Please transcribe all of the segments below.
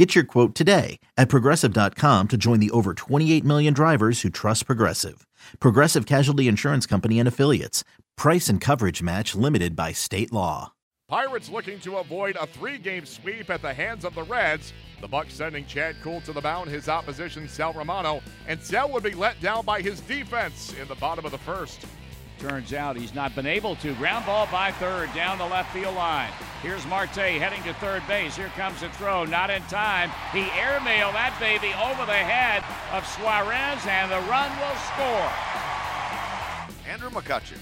Get your quote today at progressive.com to join the over 28 million drivers who trust Progressive. Progressive Casualty Insurance Company and Affiliates. Price and coverage match limited by state law. Pirates looking to avoid a three game sweep at the hands of the Reds. The Bucs sending Chad Kuhl to the mound, his opposition, Sal Romano. And Sal would be let down by his defense in the bottom of the first. Turns out he's not been able to. Ground ball by third down the left field line. Here's Marte heading to third base. Here comes the throw. Not in time. He airmailed that baby over the head of Suarez, and the run will score. Andrew McCutchen.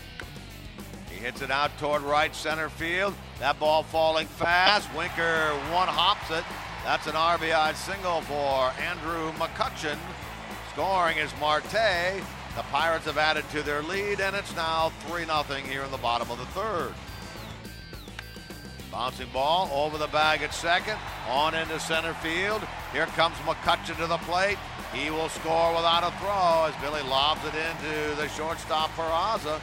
He hits it out toward right center field. That ball falling fast. Winker one hops it. That's an RBI single for Andrew McCutchen. Scoring is Marte. The Pirates have added to their lead, and it's now 3 0 here in the bottom of the third. Bouncing ball over the bag at second, on into center field. Here comes McCutchen to the plate. He will score without a throw as Billy lobs it into the shortstop for Peraza.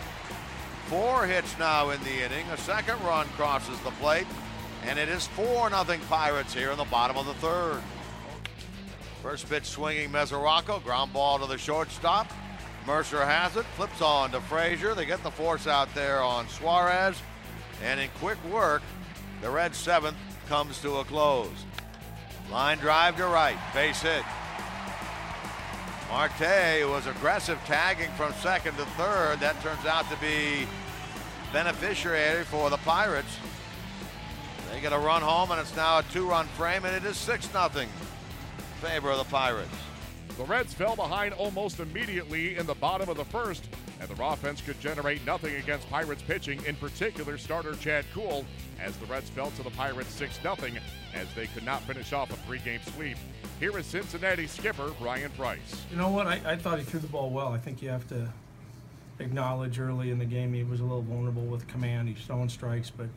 Four hits now in the inning. A second run crosses the plate, and it is 4 0 Pirates here in the bottom of the third. First pitch swinging Mesoraco, ground ball to the shortstop. Mercer has it, flips on to Frazier. They get the force out there on Suarez. And in quick work, the Red seventh comes to a close. Line drive to right, base hit. Marte was aggressive tagging from second to third. That turns out to be beneficiary for the Pirates. They get a run home, and it's now a two-run frame, and it is 6 0 favor of the Pirates. The Reds fell behind almost immediately in the bottom of the first, and their offense could generate nothing against Pirates pitching, in particular starter Chad Kuhl, as the Reds fell to the Pirates 6 0 as they could not finish off a three game sweep. Here is Cincinnati skipper Bryan Price. You know what? I, I thought he threw the ball well. I think you have to acknowledge early in the game he was a little vulnerable with command. He's throwing strikes, but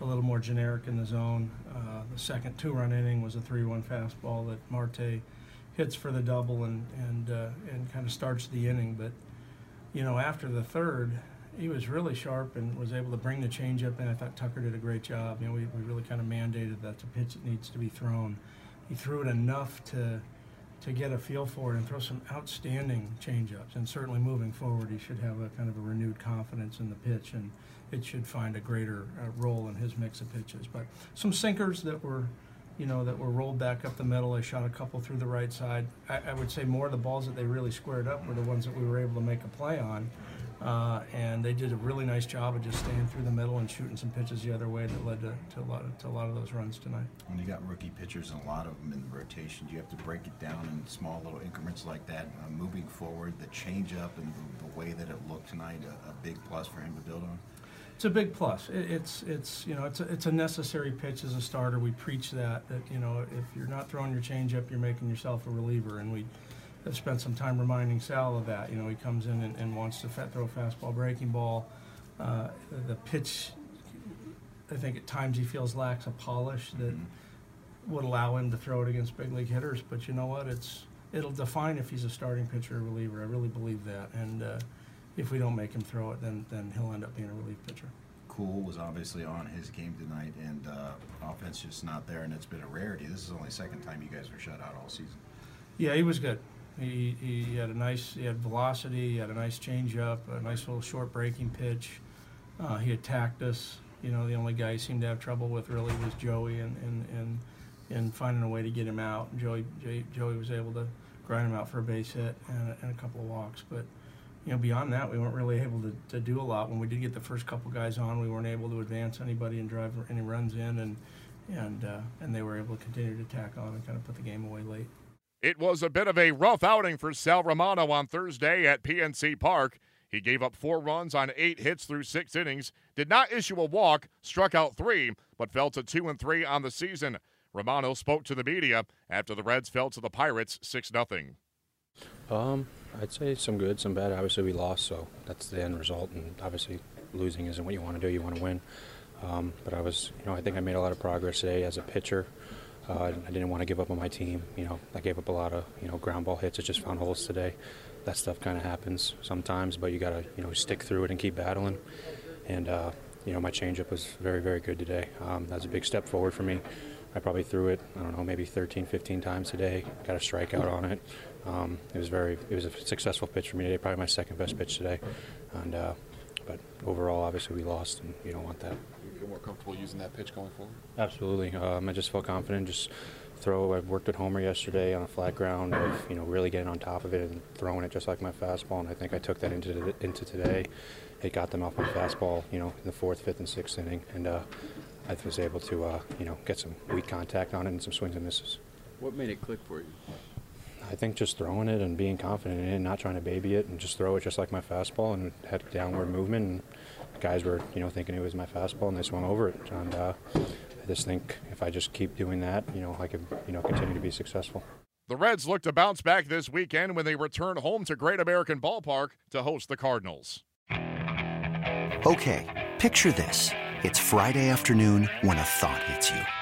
a little more generic in the zone. Uh, the second two run inning was a 3 1 fastball that Marte hits for the double and and uh, and kind of starts the inning. But you know, after the third, he was really sharp and was able to bring the changeup in. I thought Tucker did a great job. You know, we, we really kind of mandated that the pitch that needs to be thrown. He threw it enough to to get a feel for it and throw some outstanding changeups. And certainly moving forward, he should have a kind of a renewed confidence in the pitch and it should find a greater uh, role in his mix of pitches. But some sinkers that were you know, that were rolled back up the middle. I shot a couple through the right side. I, I, would say more of the balls that they really squared up were the ones that we were able to make a play on. Uh, and they did a really nice job of just staying through the middle and shooting some pitches the other way that led to, to, a, lot of, to a lot of those runs tonight. When you got rookie pitchers and a lot of them in the rotation, do you have to break it down in small little increments like that? Uh, moving forward, the changeup and the, the, way that it looked tonight, a, a big plus for him to build on? It's a big plus. It, it's it's you know it's a, it's a necessary pitch as a starter. We preach that that you know if you're not throwing your changeup, you're making yourself a reliever, and we have spent some time reminding Sal of that. You know he comes in and, and wants to throw fastball, breaking ball. Uh, the pitch, I think at times he feels lacks a polish that mm-hmm. would allow him to throw it against big league hitters. But you know what? It's it'll define if he's a starting pitcher or reliever. I really believe that, and. Uh, if we don't make him throw it, then then he'll end up being a relief pitcher. Kuhl was obviously on his game tonight, and uh, offense just not there, and it's been a rarity. This is the only second time you guys were shut out all season. Yeah, he was good. He, he had a nice, he had velocity, he had a nice changeup, a nice little short breaking pitch. Uh, he attacked us. You know, the only guy he seemed to have trouble with really was Joey, and and and, and finding a way to get him out. Joey Joey was able to grind him out for a base hit and, and a couple of walks, but you know, beyond that, we weren't really able to, to do a lot. When we did get the first couple guys on, we weren't able to advance anybody and drive any runs in, and and uh, and they were able to continue to tack on and kind of put the game away late. It was a bit of a rough outing for Sal Romano on Thursday at PNC Park. He gave up four runs on eight hits through six innings, did not issue a walk, struck out three, but fell to two and three on the season. Romano spoke to the media after the Reds fell to the Pirates six 0 Um, I'd say some good, some bad. Obviously, we lost, so that's the end result. And obviously, losing isn't what you want to do. You want to win. Um, but I was, you know, I think I made a lot of progress today as a pitcher. Uh, I didn't want to give up on my team. You know, I gave up a lot of, you know, ground ball hits. I just found holes today. That stuff kind of happens sometimes, but you got to, you know, stick through it and keep battling. And, uh, you know, my changeup was very, very good today. Um, that's a big step forward for me. I probably threw it, I don't know, maybe 13, 15 times today. Got a strikeout on it. Um, it was very, it was a successful pitch for me today. Probably my second best pitch today. And, uh, but overall, obviously, we lost, and you don't want that. You feel more comfortable using that pitch going forward? Absolutely. Um, I just felt confident. Just throw. I worked at Homer yesterday on a flat ground of you know really getting on top of it and throwing it just like my fastball, and I think I took that into into today. It got them off my fastball, you know, in the fourth, fifth, and sixth inning, and uh, I was able to uh, you know get some weak contact on it and some swings and misses. What made it click for you? I think just throwing it and being confident in it, not trying to baby it, and just throw it just like my fastball, and had downward movement. And guys were, you know, thinking it was my fastball, and they swung over it. And uh, I just think if I just keep doing that, you know, I could, you know, continue to be successful. The Reds look to bounce back this weekend when they return home to Great American Ballpark to host the Cardinals. Okay, picture this: it's Friday afternoon when a thought hits you.